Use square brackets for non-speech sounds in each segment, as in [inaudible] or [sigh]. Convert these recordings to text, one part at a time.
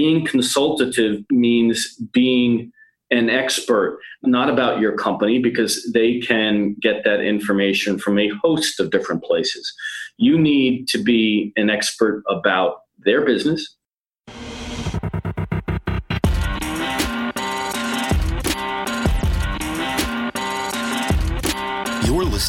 being consultative means being an expert, not about your company, because they can get that information from a host of different places. You need to be an expert about their business.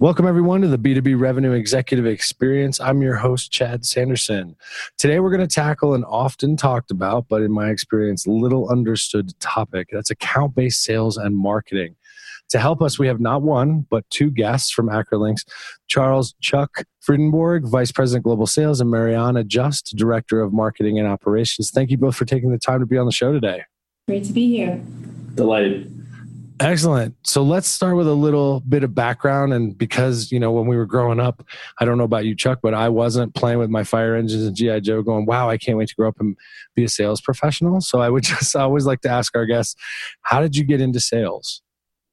Welcome, everyone, to the B2B Revenue Executive Experience. I'm your host, Chad Sanderson. Today, we're going to tackle an often talked about, but in my experience, little understood topic that's account based sales and marketing. To help us, we have not one, but two guests from Acrolinx Charles Chuck Frydenborg, Vice President Global Sales, and Mariana Just, Director of Marketing and Operations. Thank you both for taking the time to be on the show today. Great to be here. Delighted. Excellent. So let's start with a little bit of background. And because, you know, when we were growing up, I don't know about you, Chuck, but I wasn't playing with my fire engines and G.I. Joe going, wow, I can't wait to grow up and be a sales professional. So I would [laughs] just I always like to ask our guests, how did you get into sales?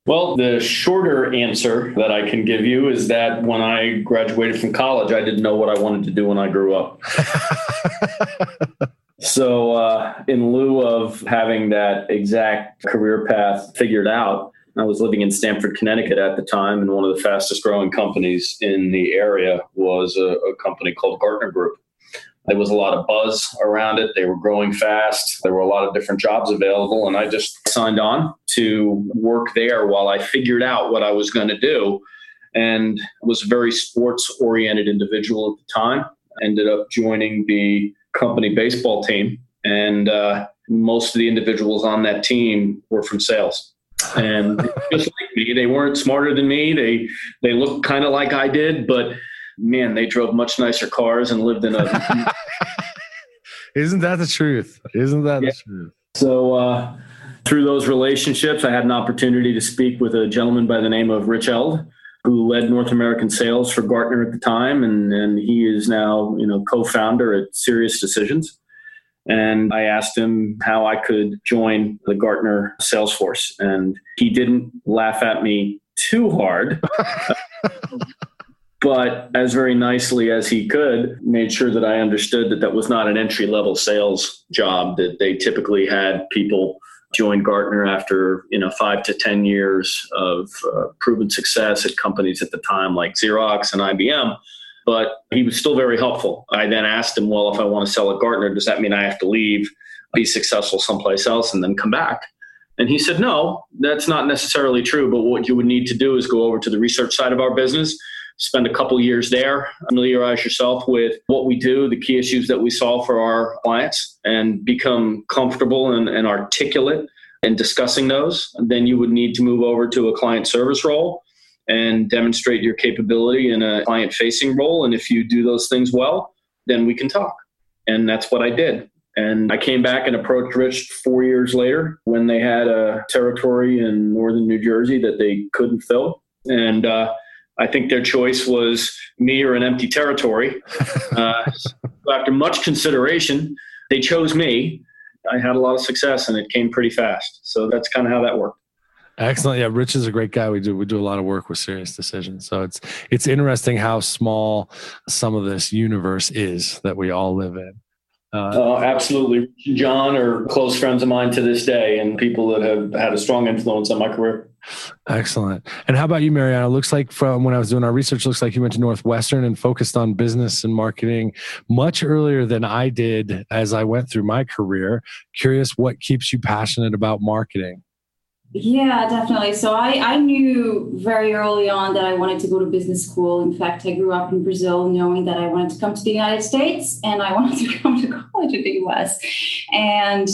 Well, the shorter answer that I can give you is that when I graduated from college, I didn't know what I wanted to do when I grew up. [laughs] so, uh, in lieu of having that exact career path figured out, I was living in Stamford, Connecticut at the time, and one of the fastest growing companies in the area was a, a company called Gartner Group. There was a lot of buzz around it. They were growing fast. There were a lot of different jobs available. And I just signed on to work there while I figured out what I was going to do. And was a very sports oriented individual at the time. Ended up joining the company baseball team. And uh, most of the individuals on that team were from sales. And [laughs] just like me, they weren't smarter than me. They they looked kind of like I did, but man, they drove much nicer cars and lived in a. [laughs] Isn't that the truth? Isn't that yeah. the truth? So, uh, through those relationships, I had an opportunity to speak with a gentleman by the name of Rich Eldh, who led North American sales for Gartner at the time, and, and he is now, you know, co-founder at SiriusDecisions. And I asked him how I could join the Gartner sales force, and he didn't laugh at me too hard. [laughs] but as very nicely as he could, made sure that I understood that that was not an entry level sales job, that they typically had people join Gartner after you know five to ten years of uh, proven success at companies at the time like Xerox and IBM. But he was still very helpful. I then asked him, "Well, if I want to sell at Gartner, does that mean I have to leave, be successful someplace else, and then come back?" And he said, "No, that's not necessarily true. But what you would need to do is go over to the research side of our business." Spend a couple years there, familiarize yourself with what we do, the key issues that we solve for our clients, and become comfortable and, and articulate in discussing those. Then you would need to move over to a client service role and demonstrate your capability in a client facing role. And if you do those things well, then we can talk. And that's what I did. And I came back and approached Rich four years later when they had a territory in northern New Jersey that they couldn't fill. And uh, I think their choice was me or an empty territory. [laughs] Uh, after much consideration, they chose me. I had a lot of success and it came pretty fast. So that's kind of how that worked. Excellent. Yeah, Rich is a great guy. We do we do a lot of work with SiriusDecisions. So it's it's interesting how small some of this universe is that we all live in. Uh, oh, absolutely. John are close friends of mine to this day and people that have had a strong influence on my career. Excellent. And how about you, Mariana? Looks like from when I was doing our research, looks like you went to Northwestern and focused on business and marketing much earlier than I did as I went through my career. Curious what keeps you passionate about marketing? Yeah, definitely. So I, I knew very early on that I wanted to go to business school. In fact, I grew up in Brazil knowing that I wanted to come to the United States and I [laughs] wanted to come to college in the US. And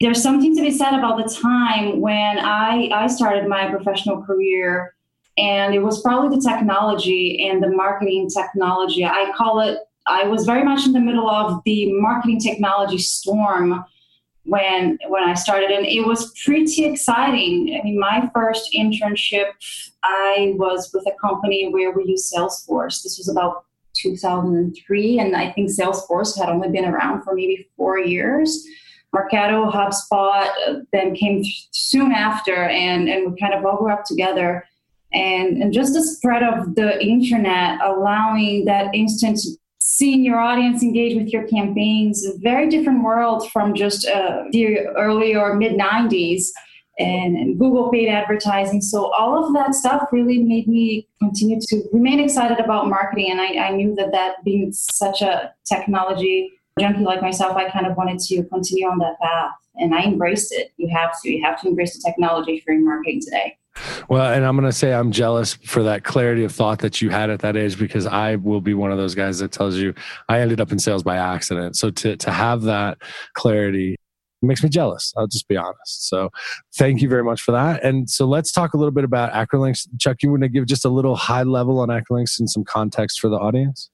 there's something to be said about the time when I, I started my professional career and it was probably the technology and the marketing technology. I call it, I was very much in the middle of the marketing technology storm when when I started, and it was pretty exciting. I mean, my first internship, I was with a company where we use Salesforce. This was about 2003, and I think Salesforce had only been around for maybe four years. Marketo, HubSpot uh, then came soon after, and, and we kind of all grew up together. And, and just the spread of the internet, allowing that instant seeing your audience engage with your campaigns, a very different world from just uh, the early or mid 90s and, and, Google paid advertising. So all of that stuff really made me continue to remain excited about marketing. And I, I knew that that being such a technology junkie like myself, I kind of wanted to continue on that path. And I embraced it. You have to. You have to embrace the technology for your marketing today. Well, and I'm going to say I'm jealous for that clarity of thought that you had at that age because I will be one of those guys that tells you I ended up in sales by accident. So to to have that clarity makes me jealous. I'll just be honest. So thank you very much for that. And so let's talk a little bit about Acrolinx. Chuck, you want to give just a little high level on Acrolinx and some context for the audience?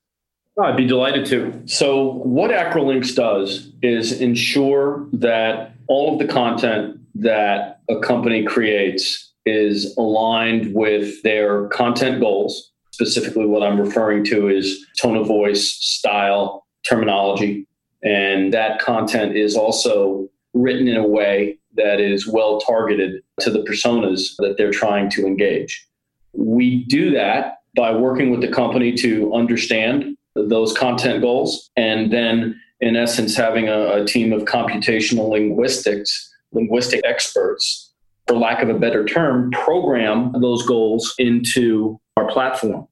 I'd be delighted to. So, what Acrolinx does is ensure that all of the content that a company creates is aligned with their content goals. Specifically, what I'm referring to is tone of voice, style, terminology. And that content is also written in a way that is well targeted to the personas that they're trying to engage. We do that by working with the company to understand those content goals and then in essence having a, a team of computational linguistics linguistic experts for lack of a better term program those goals into our platform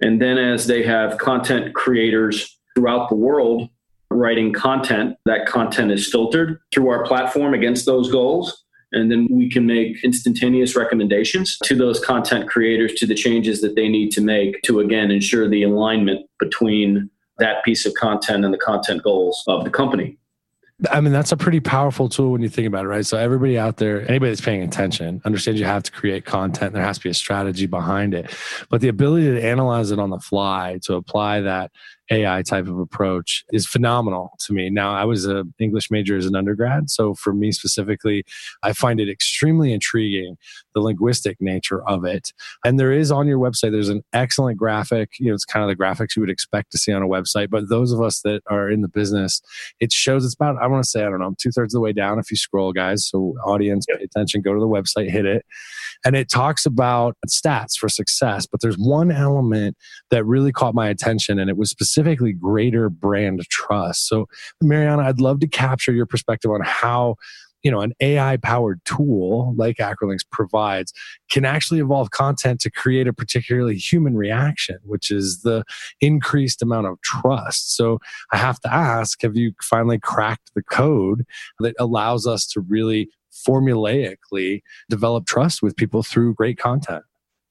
and then as they have content creators throughout the world writing content. That content is filtered through our platform against those goals. And then we can make instantaneous recommendations to those content creators to the changes that they need to make to, again, ensure the alignment between that piece of content and the content goals of the company. I mean, that's a pretty powerful tool when you think about it, right? So, everybody out there, anybody that's paying attention, understands you have to create content. There has to be a strategy behind it. But the ability to analyze it on the fly, to apply that AI type of approach is phenomenal to me. Now, I was an English major as an undergrad. So for me specifically, I find it extremely intriguing, the linguistic nature of it. And there is on your website, there's an excellent graphic. You know, it's kind of the graphics you would expect to see on a website. But those of us that are in the business, it shows it's about, I want to say, I don't know, two thirds of the way down if you scroll, guys. So audience, pay attention, go to the website, hit it. And it talks about stats for success. But there's one element that really caught my attention, and it was specific specifically greater brand trust. So, Mariana, I'd love to capture your perspective on how you know an ai powered tool like acrolinx provides can actually evolve content to create a particularly human reaction which is the increased amount of trust so i have to ask have you finally cracked the code that allows us to really formulaically develop trust with people through great content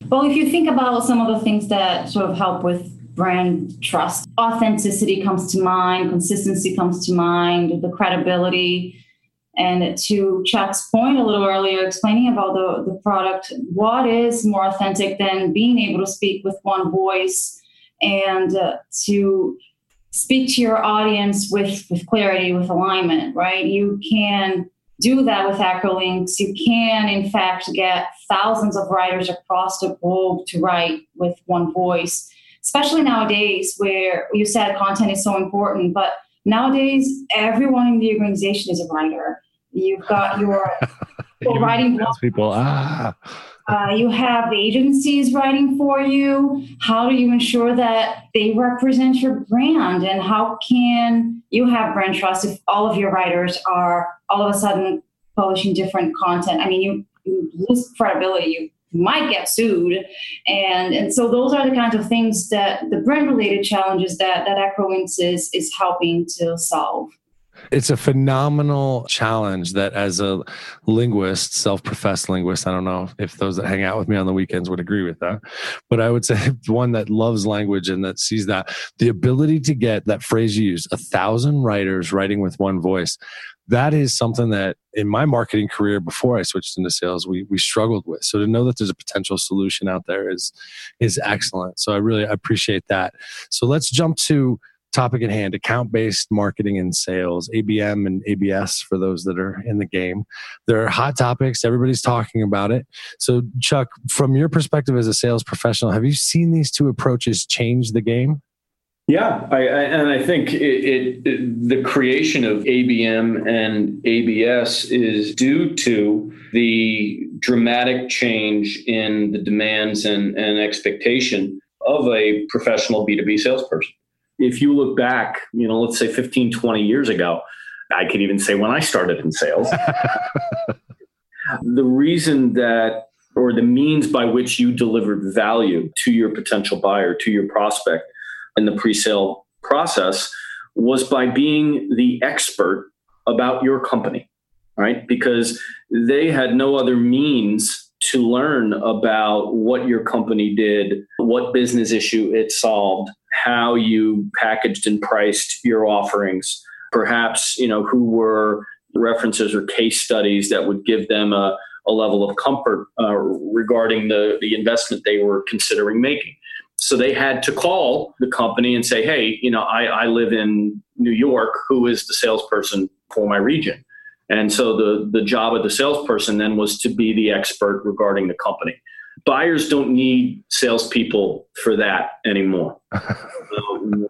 well if you think about some of the things that sort of help with brand trust. Authenticity comes to mind, consistency comes to mind, the credibility. And to Chuck's point a little earlier, explaining about the, the product, what is more authentic than being able to speak with one voice and uh, to speak to your audience with, with clarity, with alignment, right? You can do that with Acrolinx. You can, in fact, get thousands of writers across the globe to write with one voice especially nowadays where you said content is so important, but nowadays everyone in the organization is a writer. You've got your [laughs] writing blogs. people. Ah. Uh, you have agencies writing for you. How do you ensure that they represent your brand? And how can you have brand trust if all of your writers are all of a sudden publishing different content? I mean, you, you lose credibility. You might get sued. And, and so those are the kinds of things that the brand related challenges that, that Acrolinx is, is helping to solve. It's a phenomenal challenge that, as a linguist, self professed linguist, I don't know if those that hang out with me on the weekends would agree with that, but I would say [laughs] one that loves language and that sees that the ability to get that phrase you use, a thousand writers writing with one voice that is something that in my marketing career before I switched into sales, we we struggled with. So to know that there's a potential solution out there is is excellent. So I really appreciate that. So let's jump to topic at hand account based marketing and sales abm and abs for those that are in the game they're hot topics everybody's talking about it so chuck from your perspective as a sales professional have you seen these two approaches change the game Yeah, I, I, and I think it, it, it, the creation of ABM and ABS is due to the dramatic change in the demands and, and expectation of a professional B2B salesperson. If you look back, you know, let's say 15, 20 years ago, I could even say when I started in sales, [laughs] the reason that or the means by which you delivered value to your potential buyer, to your prospect in the pre sale process was by being the expert about your company, right? Because they had no other means to learn about what your company did, what business issue it solved, how you packaged and priced your offerings, perhaps, you know, who were references or case studies that would give them a, a level of comfort uh, regarding the, the investment they were considering making. So they had to call the company and say, hey, you know, I, I live in New York. Who is the salesperson for my region? And so the, the job of the salesperson then was to be the expert regarding the company. Buyers don't need salespeople for that anymore. [laughs]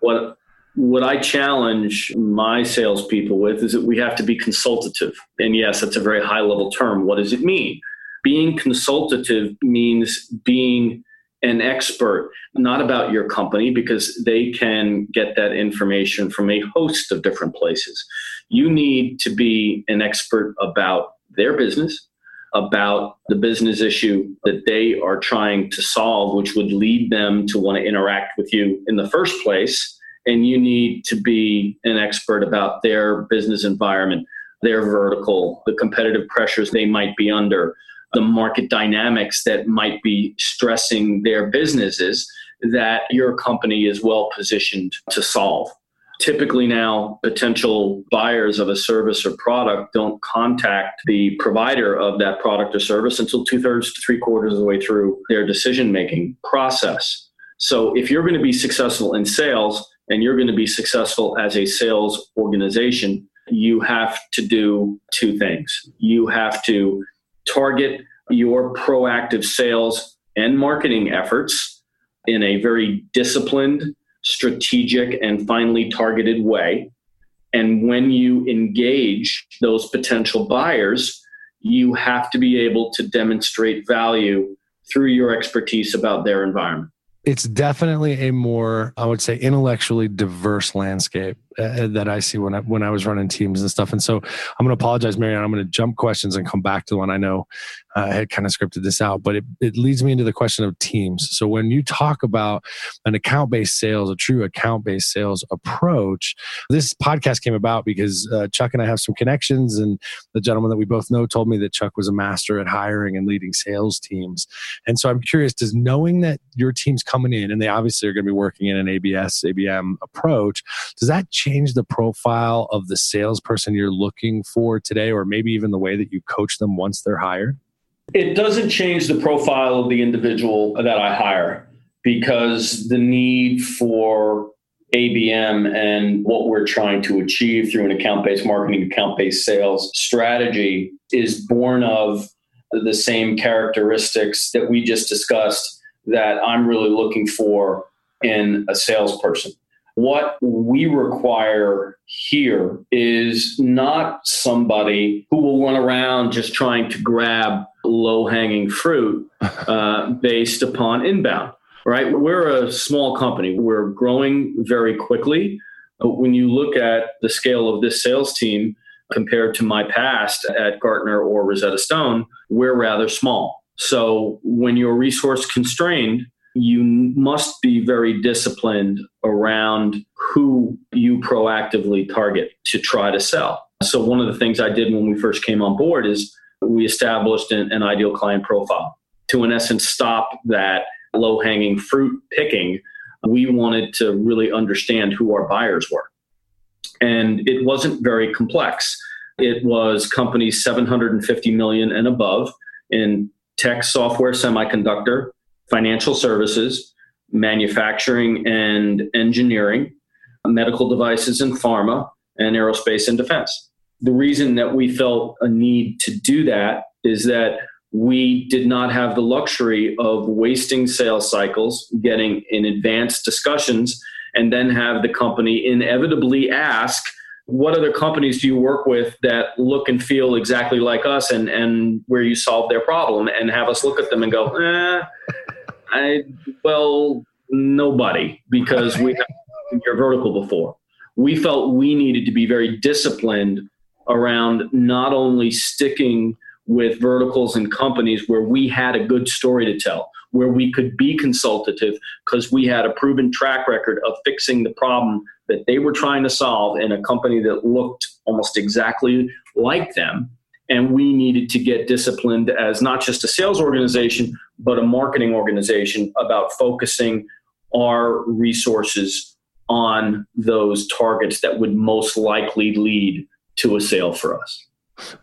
what what I challenge my salespeople with is that we have to be consultative. And yes, that's a very high level term. What does it mean? Being consultative means being an expert, not about your company, because they can get that information from a host of different places. You need to be an expert about their business, about the business issue that they are trying to solve, which would lead them to want to interact with you in the first place. And you need to be an expert about their business environment, their vertical, the competitive pressures they might be under, the market dynamics that might be stressing their businesses that your company is well positioned to solve. Typically, now potential buyers of a service or product don't contact the provider of that product or service until two thirds to three quarters of the way through their decision making process. So, if you're going to be successful in sales and you're going to be successful as a sales organization, you have to do two things. You have to target your proactive sales and marketing efforts in a very disciplined, strategic, and finely targeted way. And when you engage those potential buyers, you have to be able to demonstrate value through your expertise about their environment it's definitely a more i would say intellectually diverse landscape uh, that i see when i when i was running teams and stuff and so i'm going to apologize marianne i'm going to jump questions and come back to the one i know uh, I had kind of scripted this out, but it, it leads me into the question of teams. So when you talk about an account based sales, a true account based sales approach, this podcast came about because uh, Chuck and I have some connections, and the gentleman that we both know told me that Chuck was a master at hiring and leading sales teams. And so I'm curious, does knowing that your team's coming in and they obviously are going to be working in an ABS, ABM approach, does that change the profile of the salesperson you're looking for today, or maybe even the way that you coach them once they're hired? It doesn't change the profile of the individual that I hire because the need for ABM and what we're trying to achieve through an account based marketing, account based sales strategy is born of the same characteristics that we just discussed that I'm really looking for in a salesperson. What we require here is not somebody who will run around just trying to grab low hanging fruit [laughs] uh, based upon inbound, right? We're a small company, we're growing very quickly. When you look at the scale of this sales team compared to my past at Gartner or Rosetta Stone, we're rather small. So when you're resource constrained, you must be very disciplined around who you proactively target to try to sell. So, one of the things I did when we first came on board is we established an, an ideal client profile to, in essence, stop that low hanging fruit picking. We wanted to really understand who our buyers were. And it wasn't very complex. It was companies 750 million and above in tech, software, semiconductor, financial services, manufacturing and engineering, medical devices and pharma, and aerospace and defense. The reason that we felt a need to do that is that we did not have the luxury of wasting sales cycles, getting in advanced discussions, and then have the company inevitably ask, what other companies do you work with that look and feel exactly like us and, and where you solve their problem and have us look at them and go, eh, I, well, nobody because we have your vertical before. We felt we needed to be very disciplined around not only sticking with verticals and companies where we had a good story to tell, where we could be consultative because we had a proven track record of fixing the problem that they were trying to solve in a company that looked almost exactly like them. And we needed to get disciplined as not just a sales organization, but a marketing organization about focusing our resources on those targets that would most likely lead to a sale for us.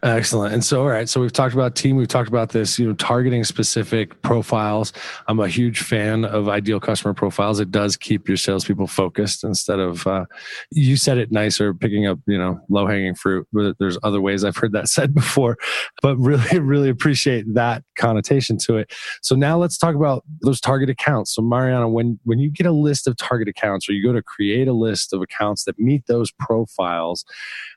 Excellent. And so, all right. So we've talked about team. We've talked about this, you know, targeting specific profiles. I'm a huge fan of ideal customer profiles. It does keep your salespeople focused instead of, uh, you said it nicer, picking up, you know, low hanging fruit. There's other ways I've heard that [laughs] said before, but really, really appreciate that connotation to it. So now let's talk about those target accounts. So Mariana, when, when you get a list of target accounts or you go to create a list of accounts that meet those profiles,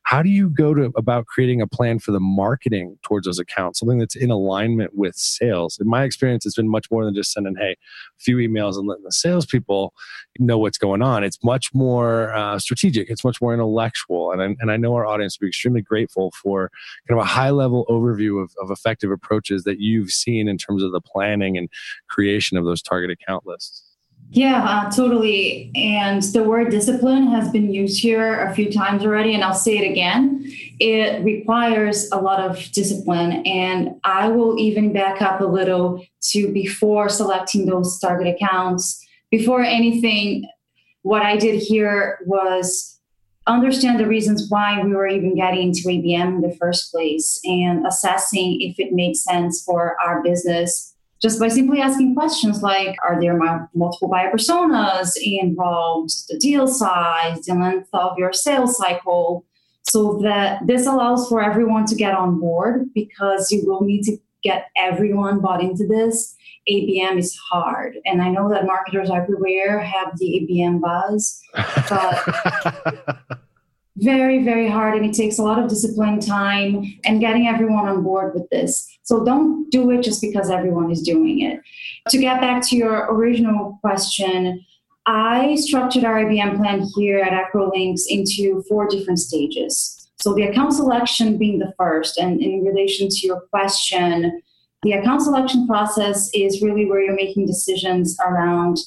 how do you go to about creating a plan for the marketing towards those accounts, something that's in alignment with sales? In my experience, it's been much more than just sending, hey, a few emails and letting the salespeople know what's going on. It's much more uh, strategic. It's much more intellectual. And I, and I know our audience will be extremely grateful for kind of a high level overview of, of effective approaches that you've seen in terms of the planning and creation of those target account lists. Yeah, uh, totally. And the word discipline has been used here a few times already, and I'll say it again. It requires a lot of discipline. And I will even back up a little to before selecting those target accounts. Before anything, what I did here was understand the reasons why we were even getting into ABM in the first place and assessing if it made sense for our business just by simply asking questions like Are there multiple buyer personas involved, the deal size, the length of your sales cycle? So that this allows for everyone to get on board because you will need to get everyone bought into this. ABM is hard. And I know that marketers everywhere have the ABM buzz, but [laughs] very, very hard and it takes a lot of discipline, time, and getting everyone on board with this. So don't do it just because everyone is doing it. To get back to your original question, I structured our ABM plan here at Acrolinx into four different stages. So the account selection being the first, and in relation to your question, the account selection process is really where you're making decisions around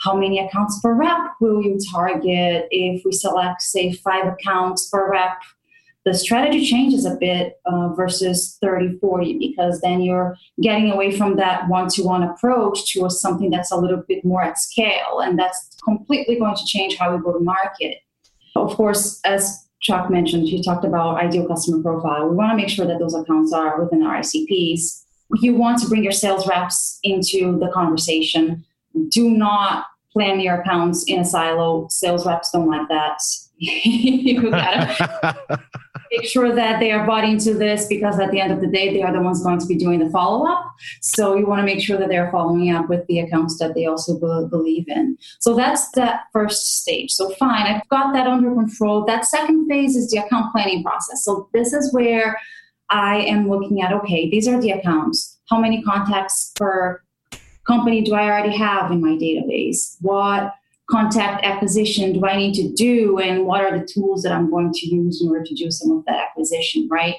how many accounts per rep will you target if we select say five accounts per rep the strategy changes a bit uh, versus 30 40 because then you're getting away from that one-to-one approach to something that's a little bit more at scale and that's completely going to change how we go to market of course as chuck mentioned he talked about ideal customer profile we want to make sure that those accounts are within our icps you want to bring your sales reps into the conversation do not plan your accounts in a silo. Sales reps don't like that. [laughs] you gotta [laughs] make sure that they are bought into this because at the end of the day, they are the ones going to be doing the follow up. So you want to make sure that they're following up with the accounts that they also be- believe in. So that's that first stage. So fine, I've got that under control. That second phase is the account planning process. So this is where I am looking at okay, these are the accounts. How many contacts per company do I already have in my database? What contact acquisition do I need to do? And what are the tools that I'm going to use in order to do some of that acquisition, right?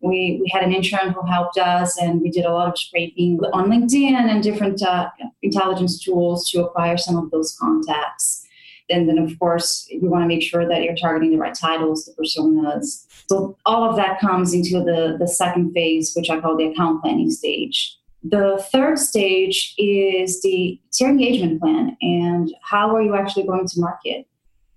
We, we had an intern who helped us, and we did a lot of scraping on LinkedIn and different uh, intelligence tools to acquire some of those contacts. And then, of course, you want to make sure that you're targeting the right titles, the personas. So all of that comes into the, the second phase, which I call the account planning stage. The third stage is the your engagement plan and how are you actually going to market?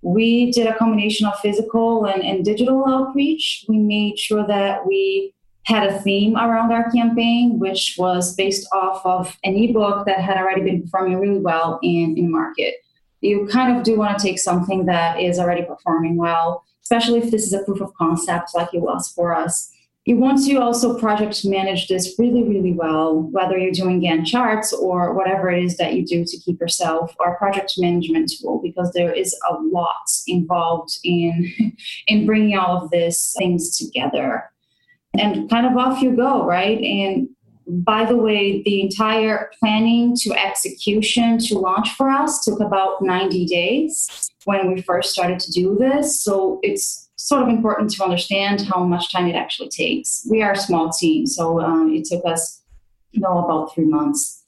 We did a combination of physical and, and digital outreach. We made sure that we had a theme around our campaign, which was based off of an ebook that had already been performing really well in, in market. You kind of do want to take something that is already performing well, especially if this is a proof of concept like it was for us you want to also project manage this really, really well, whether you're doing Gantt charts or whatever it is that you do to keep yourself or project management tool, because there is a lot involved in [laughs] in bringing all of these things together. And kind of off you go, right? And by the way, the entire planning to execution to launch for us took about 90 days when we first started to do this. So it's sort of important to understand how much time it actually takes. We are a small team, so um, it took us, you know, about three months.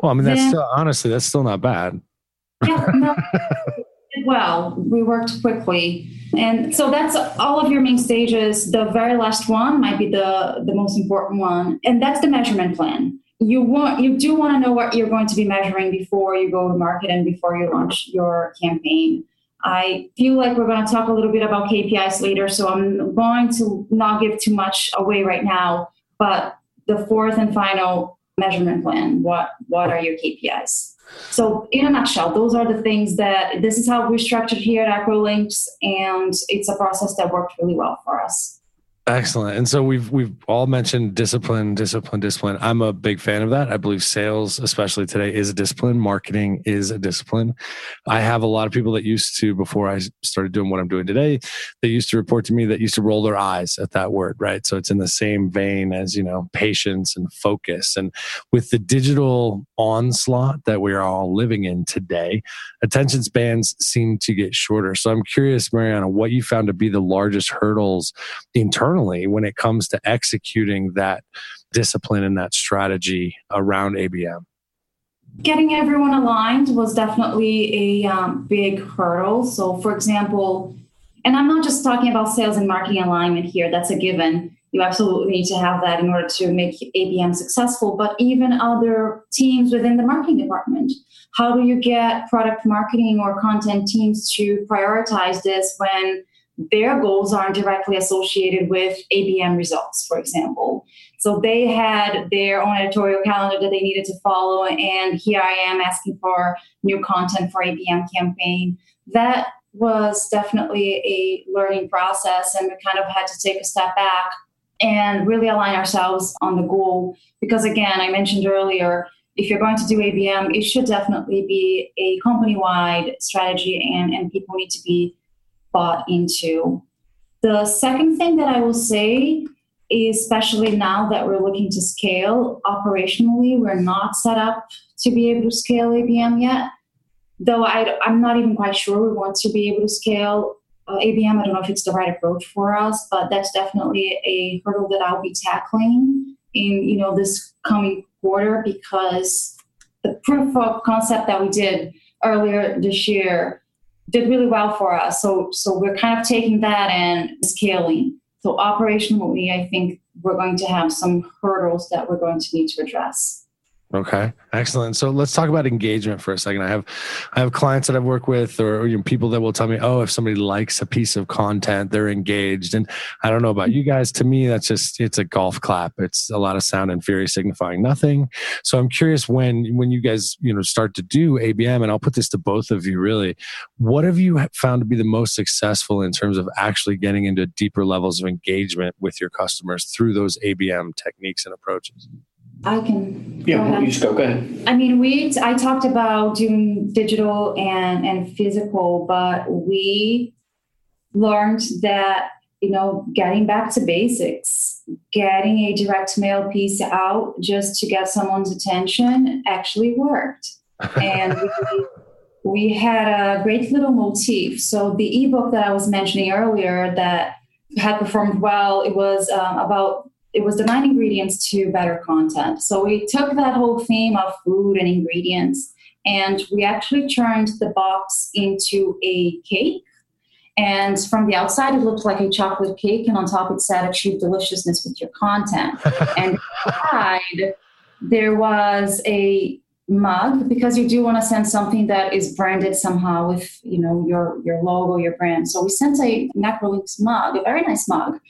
Well, I mean, that's then, still, honestly, that's still not bad. Yeah, [laughs] no, well, we worked quickly. And so that's all of your main stages. The very last one might be the, the most important one, and that's the measurement plan. You want you do want to know what you're going to be measuring before you go to market and before you launch your campaign. I feel like we're going to talk a little bit about KPIs later, so I'm going to not give too much away right now. But the fourth and final measurement plan what what are your KPIs? So, in a nutshell, those are the things that this is how we're structured here at Acrolinx, and it's a process that worked really well for us. Excellent. And so we've we've all mentioned discipline, discipline, discipline. I'm a big fan of that. I believe sales, especially today, is a discipline. Marketing is a discipline. I have a lot of people that used to, before I started doing what I'm doing today, they used to report to me that used to roll their eyes at that word, right? So it's in the same vein as, you know, patience and focus. And with the digital onslaught that we are all living in today, attention spans seem to get shorter. So I'm curious, Mariana, what you found to be the largest hurdles internally when it comes to executing that discipline and that strategy around ABM? Getting everyone aligned was definitely a um, big hurdle. So, for example, and I'm not just talking about sales and marketing alignment here, that's a given. You absolutely need to have that in order to make ABM successful, but even other teams within the marketing department. How do you get product marketing or content teams to prioritize this when their goals aren't directly associated with ABM results, for example. So they had their own editorial calendar that they needed to follow, and here I am asking for new content for ABM campaign. That was definitely a learning process, and we kind of had to take a step back and really align ourselves on the goal. Because again, I mentioned earlier, if you're going to do ABM, it should definitely be a company wide strategy, and, and people need to be bought into. The second thing that I will say, is especially now that we're looking to scale operationally, we're not set up to be able to scale ABM yet. Though I, am not even quite sure we want to be able to scale uh, ABM. I don't know if it's the right approach for us, but that's definitely a hurdle that I'll be tackling in you know this coming quarter because the proof of concept that we did earlier this year did really well for us. So so we're kind of taking that and scaling. So operationally, I think we're going to have some hurdles that we're going to need to address. Okay, excellent. So let's talk about engagement for a second. I have, I have clients that I've worked with, or you know, people that will tell me, "Oh, if somebody likes a piece of content, they're engaged." And I don't know about you guys. To me, that's just it's a golf clap. It's a lot of sound and fury signifying nothing. So I'm curious when when you guys you know start to do ABM, and I'll put this to both of you. Really, what have you found to be the most successful in terms of actually getting into deeper levels of engagement with your customers through those ABM techniques and approaches? I can. Yeah, you just go. Go ahead. I mean, we. I talked about doing digital and and physical, but we learned that you know getting back to basics, getting a direct mail piece out just to get someone's attention actually worked, [laughs] and we, we had a great little motif. So the ebook that I was mentioning earlier that had performed well, it was um, about it was the nine ingredients to better content. So we took that whole theme of food and ingredients and we actually turned the box into a cake. And from the outside, it looked like a chocolate cake, and on top it said "Achieve deliciousness with your content." [laughs] and inside, there was a mug because you do want to send something that is branded somehow with you know your your logo, your brand. So we sent an Acrolinx mug, a very nice mug,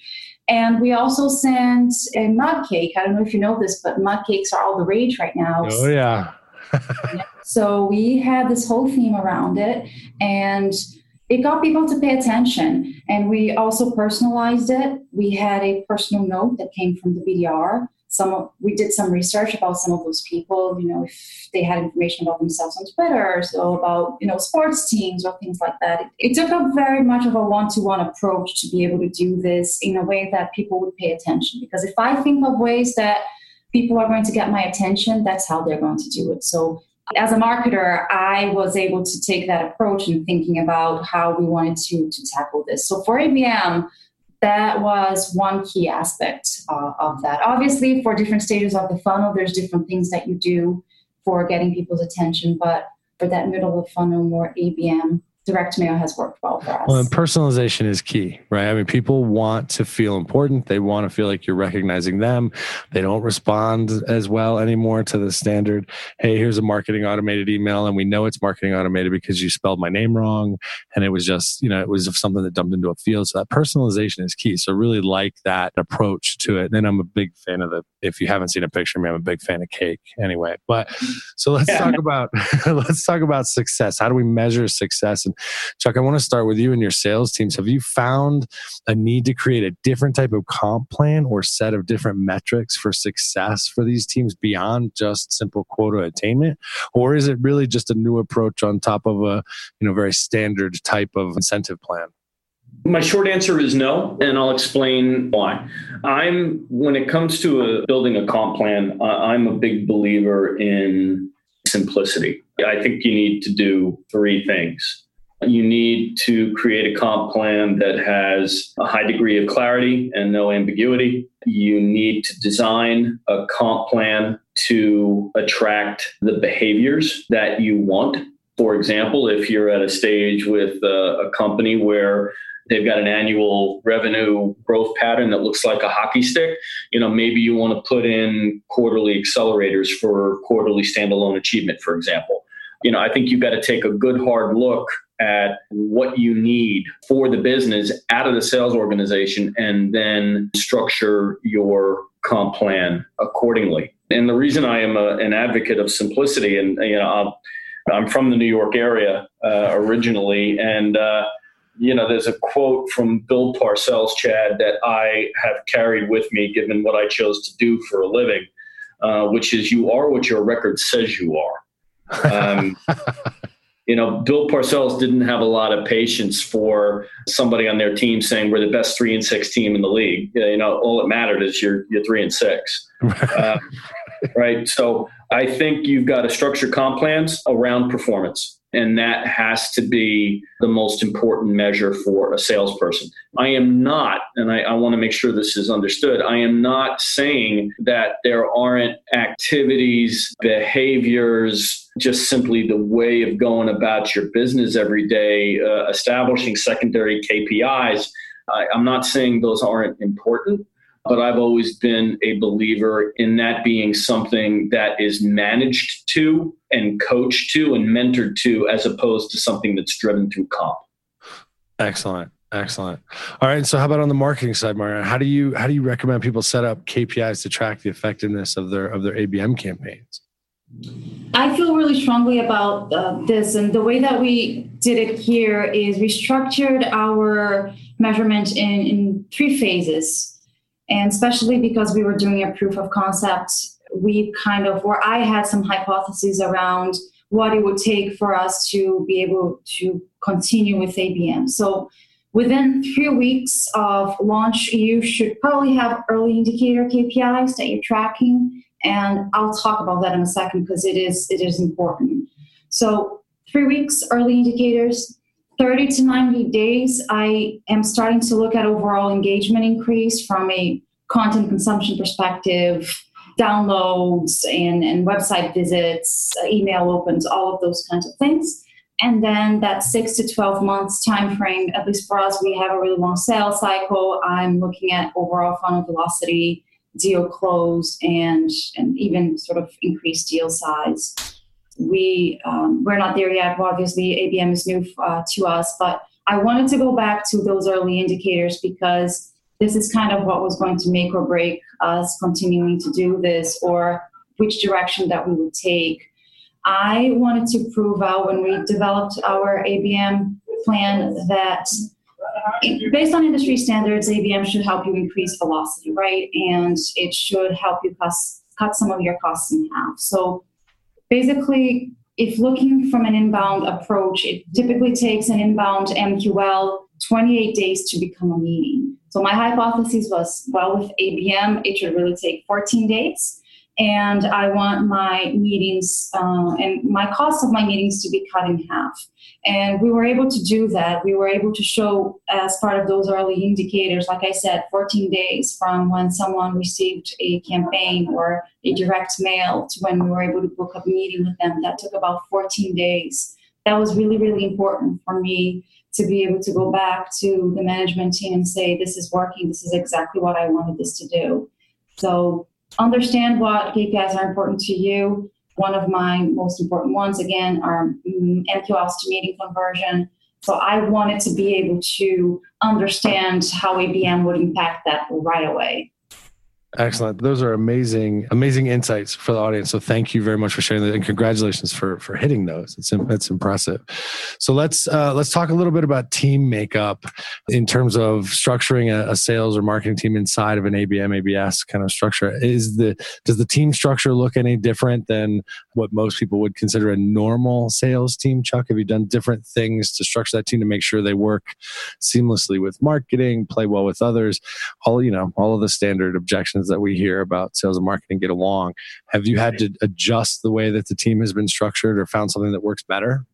and we also sent a mug cake. I don't know if you know this, but mug cakes are all the rage right now. Oh, yeah. [laughs] so we had this whole theme around it. And it got people to pay attention. And we also personalized it. We had a personal note that came from the BDR. Some we did some research about some of those people, you know, if they had information about themselves on Twitter, so about, you know, sports teams or things like that. It, it took a very much of a one-to-one approach to be able to do this in a way that people would pay attention. Because if I think of ways that people are going to get my attention, that's how they're going to do it. So as a marketer, I was able to take that approach in thinking about how we wanted to, to tackle this. So for ABM, that was one key aspect uh, of that. Obviously, for different stages of the funnel, there's different things that you do for getting people's attention, but for that middle of the funnel, more ABM direct mail has worked well for us. Well, and personalization is key, right? I mean, people want to feel important. They want to feel like you're recognizing them. They don't respond as well anymore to the standard, hey, here's a marketing automated email. And we know it's marketing automated because you spelled my name wrong. And it was just, you know, it was something that dumped into a field. So that personalization is key. So really like that approach to it. And I'm a big fan of the, if you haven't seen a picture of me, I'm a big fan of cake anyway. But so let's yeah. talk about, [laughs] let's talk about success. How do we measure success? And Chuck, I want to start with you and your sales teams. Have you found a need to create a different type of comp plan or set of different metrics for success for these teams beyond just simple quota attainment? Or is it really just a new approach on top of a you know very standard type of incentive plan? My short answer is no, and I'll explain why. I'm when it comes to a, building a comp plan, I'm a big believer in simplicity. I think you need to do three things. You need to create a comp plan that has a high degree of clarity and no ambiguity. You need to design a comp plan to attract the behaviors that you want. For example, if you're at a stage with a, a company where they've got an annual revenue growth pattern that looks like a hockey stick you know maybe you want to put in quarterly accelerators for quarterly standalone achievement for example you know i think you've got to take a good hard look at what you need for the business out of the sales organization and then structure your comp plan accordingly. And the reason I am a, an advocate of simplicity, and you know, i am from the New York area uh, originally, and uh, you know, there's a quote from Bill Parcells, Chad, that I have carried with me, given what I chose to do for a living, uh, which is "You are what your record says you are." [laughs] Um, you know, Bill Parcells didn't have a lot of patience for somebody on their team saying we're the best three and six team in the league. You know, all that mattered is you're you're three and six, [laughs] uh, right? So I think you've got to structure comp plans around performance. And that has to be the most important measure for a salesperson. I am not, and I, I want to make sure this is understood, I am not saying that there aren't activities, behaviors, just simply the way of going about your business every day, uh, establishing secondary KPIs. I, I'm not saying those aren't important but I've always been a believer in that being something that is managed to and coached to and mentored to as opposed to something that's driven through comp. Excellent. Excellent. All right. So how about on the marketing side, Maria? How do you how do you recommend people set up KPIs to track the effectiveness of their of their ABM campaigns? I feel really strongly about uh, this, and the way that we did it here is we structured our measurement in, in three phases. And especially because we were doing a proof of concept, we kind of, or I had some hypotheses around what it would take for us to be able to continue with ABM. So within three weeks of launch, you should probably have early indicator KPIs that you're tracking. And I'll talk about that in a second because it is it is important. So three weeks early indicators, 30 to 90 days, I am starting to look at overall engagement increase from a content consumption perspective, downloads and, and website visits, email opens, all of those kinds of things. And then that six to 12 months time frame, at least for us, we have a really long sales cycle. I'm looking at overall funnel velocity, deal close, and, and even sort of increased deal size we um, we're not there yet. Well, Obviously, ABM is new uh, to us, but I wanted to go back to those early indicators because this is kind of what was going to make or break us continuing to do this, or which direction that we would take. I wanted to prove out when we developed our ABM plan that based on industry standards, ABM should help you increase velocity, right? And it should help you cost, cut some of your costs in half. So basically, if looking from an inbound approach, it typically takes an inbound MQL 28 days to become a meeting. So my hypothesis was, well, with ABM, it should really take 14 days and I want my meetings uh, and my cost of my meetings to be cut in half. And we were able to do that. We were able to show, as part of those early indicators, like I said, 14 days from when someone received a campaign or a direct mail to when we were able to book a meeting with them. That took about 14 days. That was really, really important for me to be able to go back to the management team and say, this is working, this is exactly what I wanted this to do. So understand what KPIs are important to you. One of my most important ones, again, are MQLs mm, to meeting conversion. So I wanted to be able to understand how ABM would impact that right away. Excellent. Those are amazing, amazing insights for the audience. So thank you very much for sharing that, and congratulations for for hitting those. It's it's impressive. So let's uh, let's talk a little bit about team makeup in terms of structuring a, a, sales or marketing team inside of an ABM ABS kind of structure. Is the does the team structure look any different than what most people would consider a normal sales team? Chuck, have you done different things to structure that team to make sure they work seamlessly with marketing, play well with others, all you know, all of the standard objections that we hear about sales and marketing get along. Have you had to adjust the way that the team has been structured or found something that works better?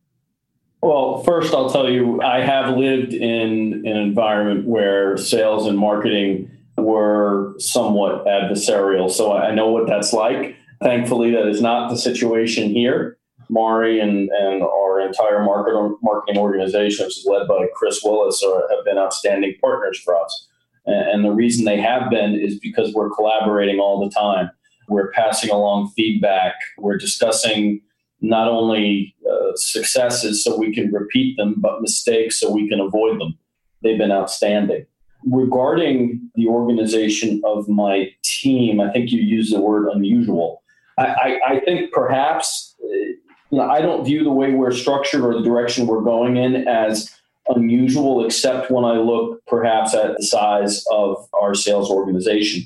Well, first, I'll tell you, I have lived in an environment where sales and marketing were somewhat adversarial. So I know what that's like. Thankfully, that is not the situation here. Mari and, and our entire market, marketing organization, which is led by Chris Willis, are, have been outstanding partners for us. And the reason they have been is because we're collaborating all the time. We're passing along feedback. We're discussing not only uh, successes so we can repeat them, but mistakes so we can avoid them. They've been outstanding. Regarding the organization of my team, I think you used the word unusual. I, I, I think perhaps uh, you know, I don't view the way we're structured or the direction we're going in as unusual, except when I look perhaps at the size of our sales organization.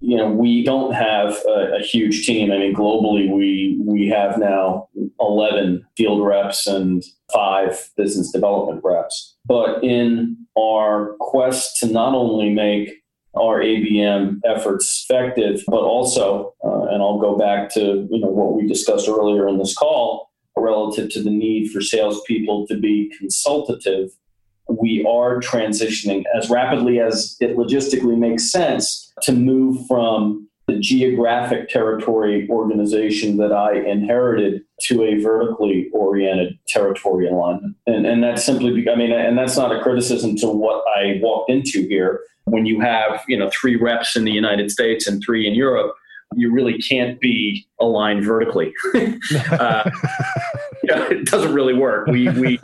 You know, we don't have a, a, huge team. I mean, globally, we we have now eleven field reps and five business development reps. But in our quest to not only make our ABM efforts effective, but also, uh, and I'll go back to you know what we discussed earlier in this call, relative to the need for salespeople to be consultative, we are transitioning as rapidly as it logistically makes sense to move from the geographic territory organization that I inherited to a vertically oriented territory alignment. And, and that's simply, I mean, and that's not a criticism to what I walked into here. When you have, you know, three reps in the United States and three in Europe, you really can't be aligned vertically. [laughs] uh, [laughs] you know, it doesn't really work. We we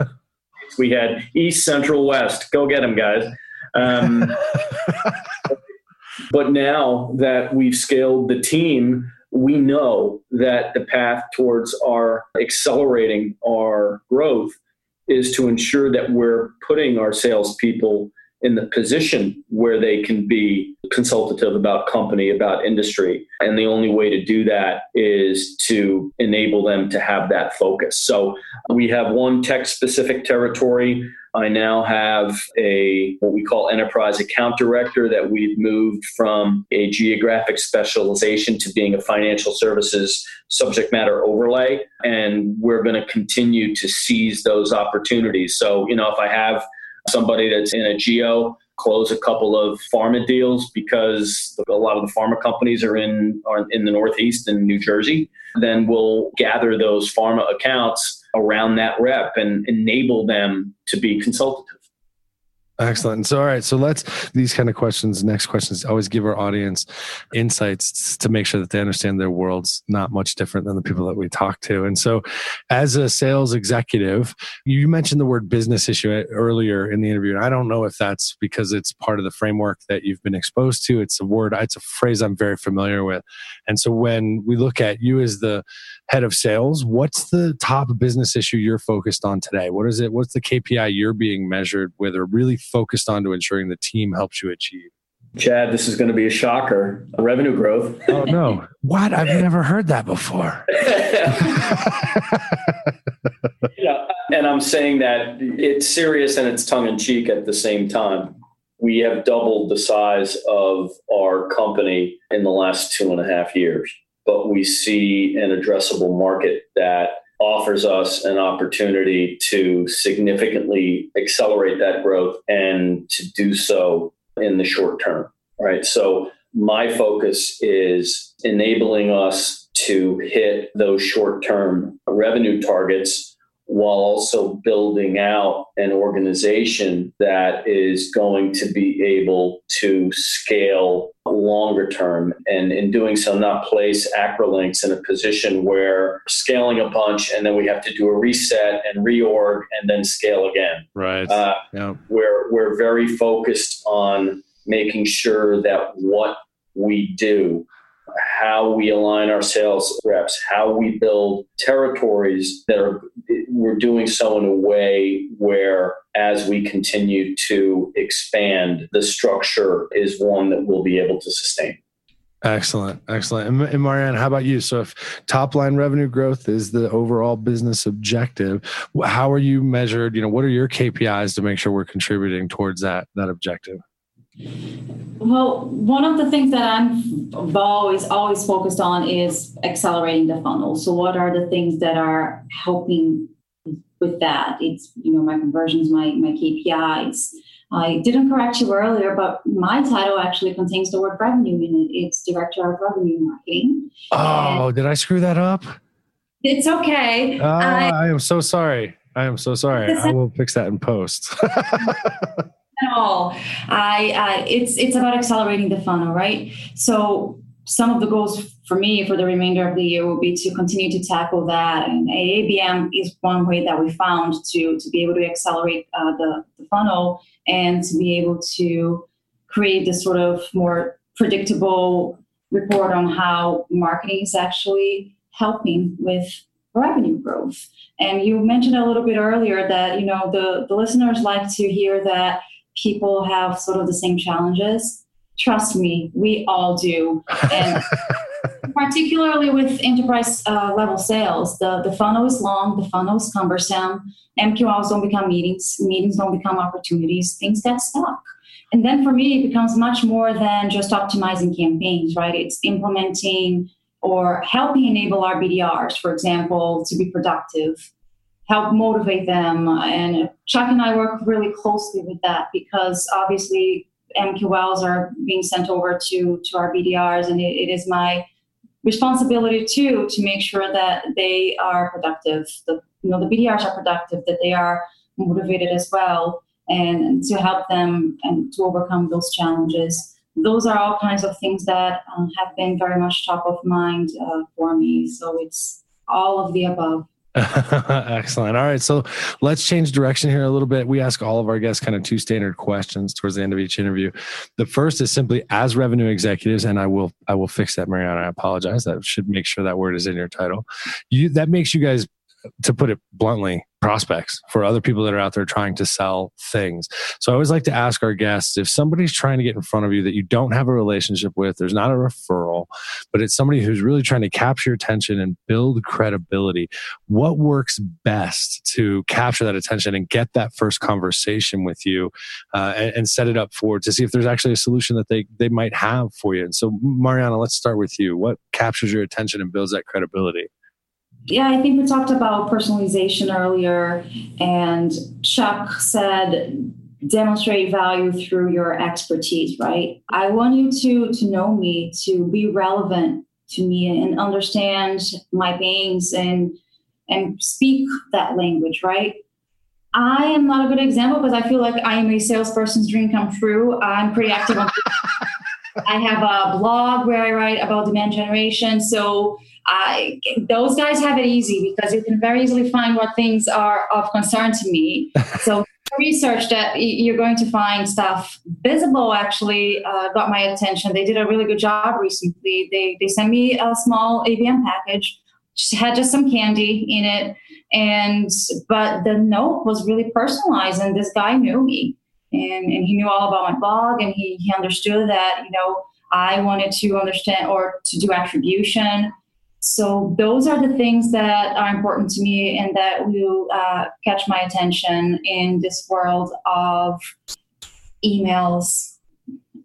we had East, Central, West. Go get them, guys. Um, [laughs] but now that we've scaled the team, we know that the path towards our accelerating our growth is to ensure that we're putting our salespeople in the position where they can be consultative about company, about industry. And the only way to do that is to enable them to have that focus. So we have one tech specific territory. I now have a what we call enterprise account director that we've moved from a geographic specialization to being a financial services subject matter overlay. And we're going to continue to seize those opportunities. So, you know, if I have somebody that's in a geo close a couple of pharma deals because a lot of the pharma companies are in are in the Northeast and New Jersey. Then we'll gather those pharma accounts around that rep and enable them to be consultative. Excellent. So, all right. So, let's these kind of questions. Next questions always give our audience insights to make sure that they understand their world's not much different than the people that we talk to. And so, as a sales executive, you mentioned the word business issue eh, earlier in the interview, and I don't know if that's because it's part of the framework that you've been exposed to. It's a word. It's a phrase I'm very familiar with. And so, when we look at you as the head of sales, what's the top business issue you're focused on today? What is it? What's the KPI you're being measured with, or really focused on to ensuring the team helps you achieve? Chad, this is going to be a shocker. Revenue growth. oh no. What? I've [laughs] never heard that before. [laughs] [laughs] yeah, and I'm saying that it's serious and it's tongue in cheek at the same time. We have doubled the size of our company in the last two and a half years, but we see an addressable market that offers us an opportunity to significantly accelerate that growth and to do so in the short term, right? So my focus is enabling us to hit those short term revenue targets while also building out an organization that is going to be able to scale longer term and in doing so not place acrolinx in a position where scaling a bunch and then we have to do a reset and reorg and then scale again right uh, yeah. we're we're very focused on making sure that what we do how we align our sales reps, how we build territories that are, we're doing so in a way where as we continue to expand, the structure is one that we'll be able to sustain. Excellent. Excellent. And, Marianne, how about you? So if top line revenue growth is the overall business objective, how are you measured? You know, what are your KPIs to make sure we're contributing towards that, that objective? Well, one of the things that I'm always always focused on is accelerating the funnel. So, what are the things that are helping with that? It's you know my conversions, my my KPIs. I didn't correct you earlier, but my title actually contains the word revenue in it. It's director of revenue marketing. Oh, and did I screw that up? It's okay. Oh, I, I am so sorry. I am so sorry. I [laughs] will fix that in post. [laughs] at all. I, I it's it's about accelerating the funnel, right? So some of the goals for me for the remainder of the year will be to continue to tackle that. And ABM is one way that we found to to be able to accelerate uh, the, the funnel and to be able to create this sort of more predictable report on how marketing is actually helping with revenue growth. And you mentioned a little bit earlier that you know the the listeners like to hear that people have sort of the same challenges. Trust me, we all do. And [laughs] particularly with enterprise uh, level sales, the, the funnel is long, the funnel is cumbersome. MQLs don't become meetings, meetings don't become opportunities, things get stuck. And then for me, it becomes much more than just optimizing campaigns, right? It's implementing or helping enable our BDRs, for example, to be productive help motivate them. And Chuck and I work really closely with that because obviously MQLs are being sent over to, to our BDRs, and it, it is my responsibility too to make sure that they are productive. The you know the BDRs are productive, that they are motivated as well, and to help them and to overcome those challenges. Those are all kinds of things that um, have been very much top of mind uh, for me. So it's all of the above. [laughs] Excellent. All right. So let's change direction here a little bit. We ask all of our guests kind of two standard questions towards the end of each interview. The first is simply as revenue executives, and I will I will fix that, Mariana. I apologize. That should make sure that word is in your title. You that makes you guys, to put it bluntly, prospects for other people that are out there trying to sell things. So I always like to ask our guests if somebody's trying to get in front of you that you don't have a relationship with, there's not a referral, but it's somebody who's really trying to capture attention and build credibility. What works best to capture that attention and get that first conversation with you uh, and, and set it up for to see if there's actually a solution that they, they might have for you? And so, Mariana, let's start with you. What captures your attention and builds that credibility? Yeah, I think we talked about personalization earlier, and Chuck said demonstrate value through your expertise, right? I want you to to know me, to be relevant to me and understand my pains and and speak that language, right? I am not a good example because I feel like I am a salesperson's dream come true. I'm pretty active on. [laughs] I have a blog where I write about demand generation. So I, those guys have it easy because you can very easily find what things are of concern to me. [laughs] So research that you're going to find stuff. Visible actually uh, got my attention. They did a really good job recently. They they sent me a small ABM package, just had just some candy in it, and but the note was really personalized, and this guy knew me, and and he knew all about my blog, and he he understood that you know I wanted to understand or to do attribution so those are the things that are important to me and that will uh, catch my attention in this world of emails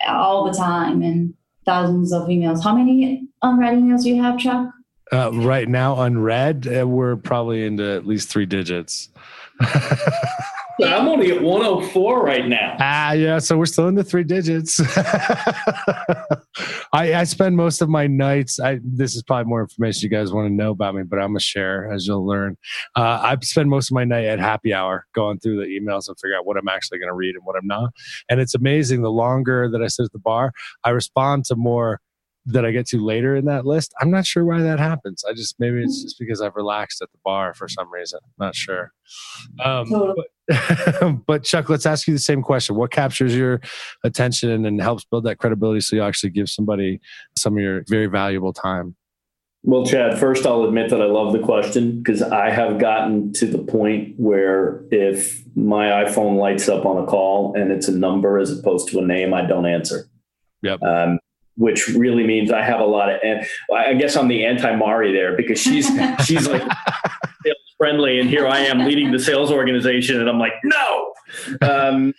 all the time and thousands of emails. How many unread emails do you have, Chuck? Uh, right now, unread, uh, we're probably into at least three digits. [laughs] I'm only at 104 right now. Ah, yeah. So we're still in the three digits. [laughs] I, I, spend most of my nights. I, this is probably more information you guys want to know about me, but I'm gonna share as you'll learn. Uh, I spend most of my night at happy hour going through the emails and figure out what I'm actually going to read and what I'm not. And it's amazing. The longer that I sit at the bar, I respond to more that I get to later in that list. I'm not sure why that happens. I just maybe it's just because I've relaxed at the bar for some reason. not sure. Um, but, [laughs] but, Chuck, let's ask you the same question. What captures your attention and helps build that credibility so you actually give somebody some of your very valuable time? Well, Chad, first I'll admit that I love the question because I have gotten to the point where if my iPhone lights up on a call and it's a number as opposed to a name, I don't answer. Yep. Um, which really means I have a lot of. And I guess I'm the anti Mari there because she's [laughs] she's like sales friendly, and here I am leading the sales organization, and I'm like, no. Um,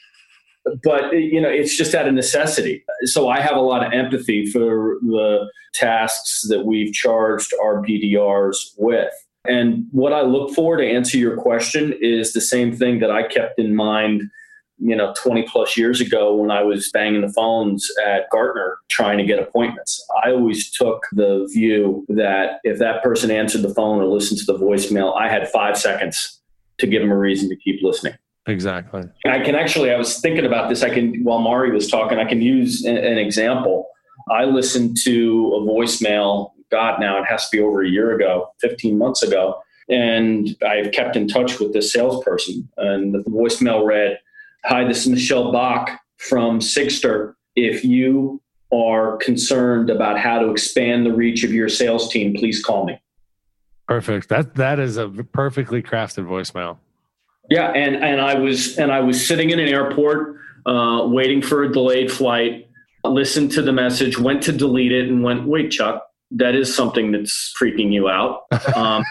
but you know, it's just out of necessity. So I have a lot of empathy for the tasks that we've charged our BDRs with. And what I look for to answer your question is the same thing that I kept in mind you know 20 plus years ago when i was banging the phones at gartner trying to get appointments. I always took the view that if that person answered the phone or listened to the voicemail i had five seconds to give them a reason to keep listening. Exactly. I can actually i was thinking about this i can while mari was talking i can use an example. I listened to a voicemail god now it has to be over a year ago 15 months ago and i've kept in touch with this salesperson and the voicemail read Hi, this is Michelle Bach from Sigstr. If you are concerned about how to expand the reach of your sales team, please call me. Perfect. That that is a perfectly crafted voicemail. Yeah, and and I was and I was sitting in an airport uh, waiting for a delayed flight. Listened to the message, went to delete it, and went, "Wait, Chuck, that is something that's freaking you out." [laughs] Um,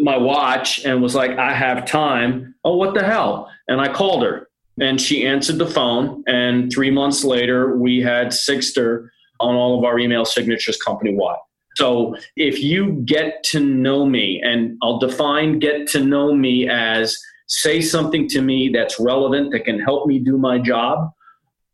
my watch and was like, "I have time." Oh, what the hell? And I called her and she answered the phone. And three months later, we had Sigstr on all of our email signatures company wide. So if you get to know me, and I'll define get to know me as say something to me that's relevant that can help me do my job,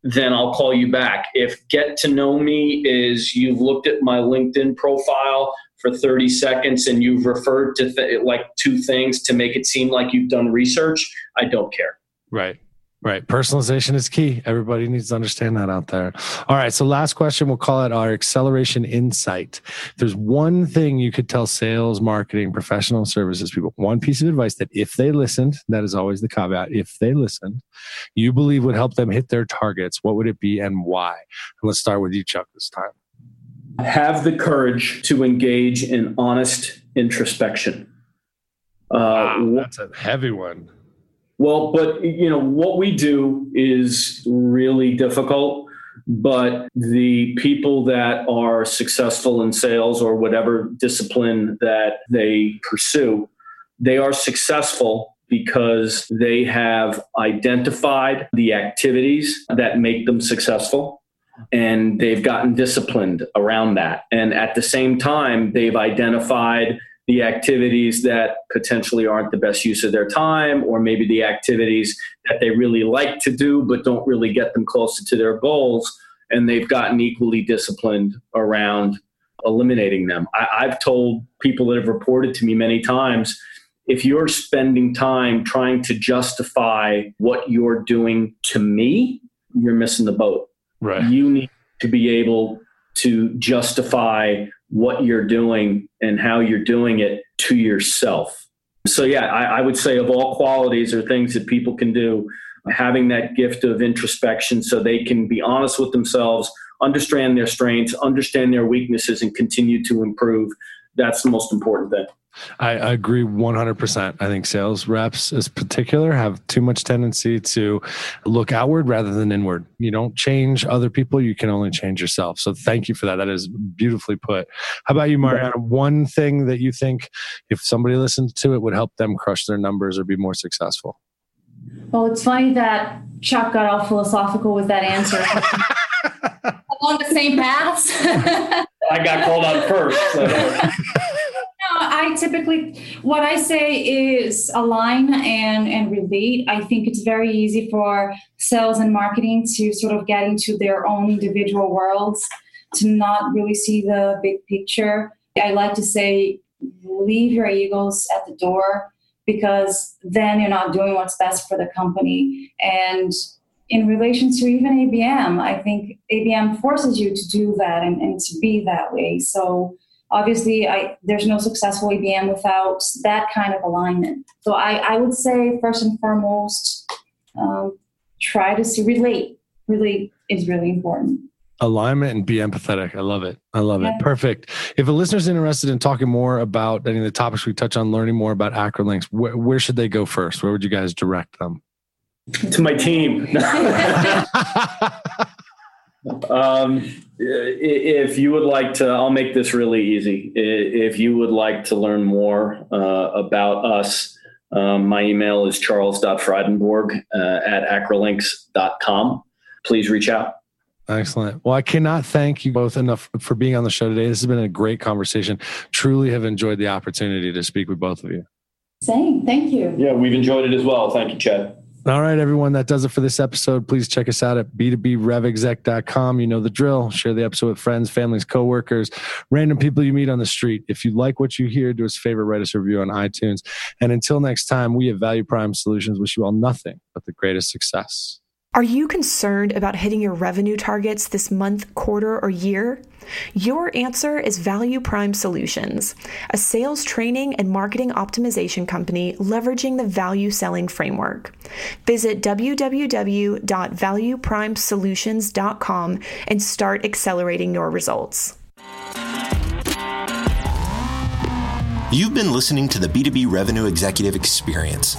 then I'll call you back. If get to know me is you've looked at my LinkedIn profile for 30 seconds and you've referred to th- like two things to make it seem like you've done research, I don't care. Right. Right. Personalization is key. Everybody needs to understand that out there. All right. So, last question, we'll call it our acceleration insight. If there's one thing you could tell sales, marketing, professional services people, one piece of advice that if they listened, that is always the caveat, if they listened, you believe would help them hit their targets, what would it be and why? And let's start with you, Chuck, this time. Have the courage to engage in honest introspection. Uh, wow, that's a heavy one well, but you know what we do is really difficult, but the people that are successful in sales or whatever discipline that they pursue, they are successful because they have identified the activities that make them successful and they've gotten disciplined around that. And at the same time, they've identified the activities that potentially aren't the best use of their time, or maybe the activities that they really like to do but don't really get them closer to their goals. And they've gotten equally disciplined around eliminating them. I, have told people that have reported to me many times if you're spending time trying to justify what you're doing to me, you're missing the boat. Right. You need to be able to justify what you're doing and how you're doing it to yourself. So, yeah, I, I, would say of all qualities or things that people can do, having that gift of introspection so they can be honest with themselves, understand their strengths, understand their weaknesses, and continue to improve. That's the most important thing. I, I, agree 100%. I think sales reps, as particular, have too much tendency to look outward rather than inward. You don't change other people, you can only change yourself. So, thank you for that. That is beautifully put. How about you, Mariana? One thing that you think, if somebody listened to it, would help them crush their numbers or be more successful? Well, it's funny that Chuck got all philosophical with that answer. [laughs] Along the same paths. I got called out first. So. [laughs] I typically, what I say is align and, and relate. I think it's very easy for sales and marketing to sort of get into their own individual worlds, to not really see the big picture. I like to say, leave your egos at the door because then you're not doing what's best for the company. And in relation to even ABM, I think ABM forces you to do that and, and to be that way. So obviously I, there's no successful ABM without that kind of alignment. So I, I would say first and foremost, um, try to see, relate. Relate is really important. Alignment and be empathetic. I love it. I love yeah. it. Perfect. If a listener's interested in talking more about any of the topics we touch on, learning more about Acrolinx, wh- where should they go first? Where would you guys direct them? To my team. [laughs] [laughs] [laughs] Um, if you would like to, I'll make this really easy. If you would like to learn more uh, about us, um, my email is charles.frydenborg uh, at acrolinx.com. Please reach out. Excellent. Well, I cannot thank you both enough for being on the show today. This has been a great conversation. Truly have enjoyed the opportunity to speak with both of you. Same. Thank you. Yeah, we've enjoyed it as well. Thank you, Chad. All right, everyone. That does it for this episode. Please check us out at b2brevexec.com. You know the drill. Share the episode with friends, families, coworkers, random people you meet on the street. If you like what you hear, do us a favor, write us a review on iTunes. And until next time, we at Value Prime Solutions wish you all nothing but the greatest success. Are you concerned about hitting your revenue targets this month, quarter, or year? Your answer is Value Prime Solutions, a sales training and marketing optimization company leveraging the value selling framework. Visit www.valueprimesolutions.com and start accelerating your results. You've been listening to the B2B Revenue Executive Experience.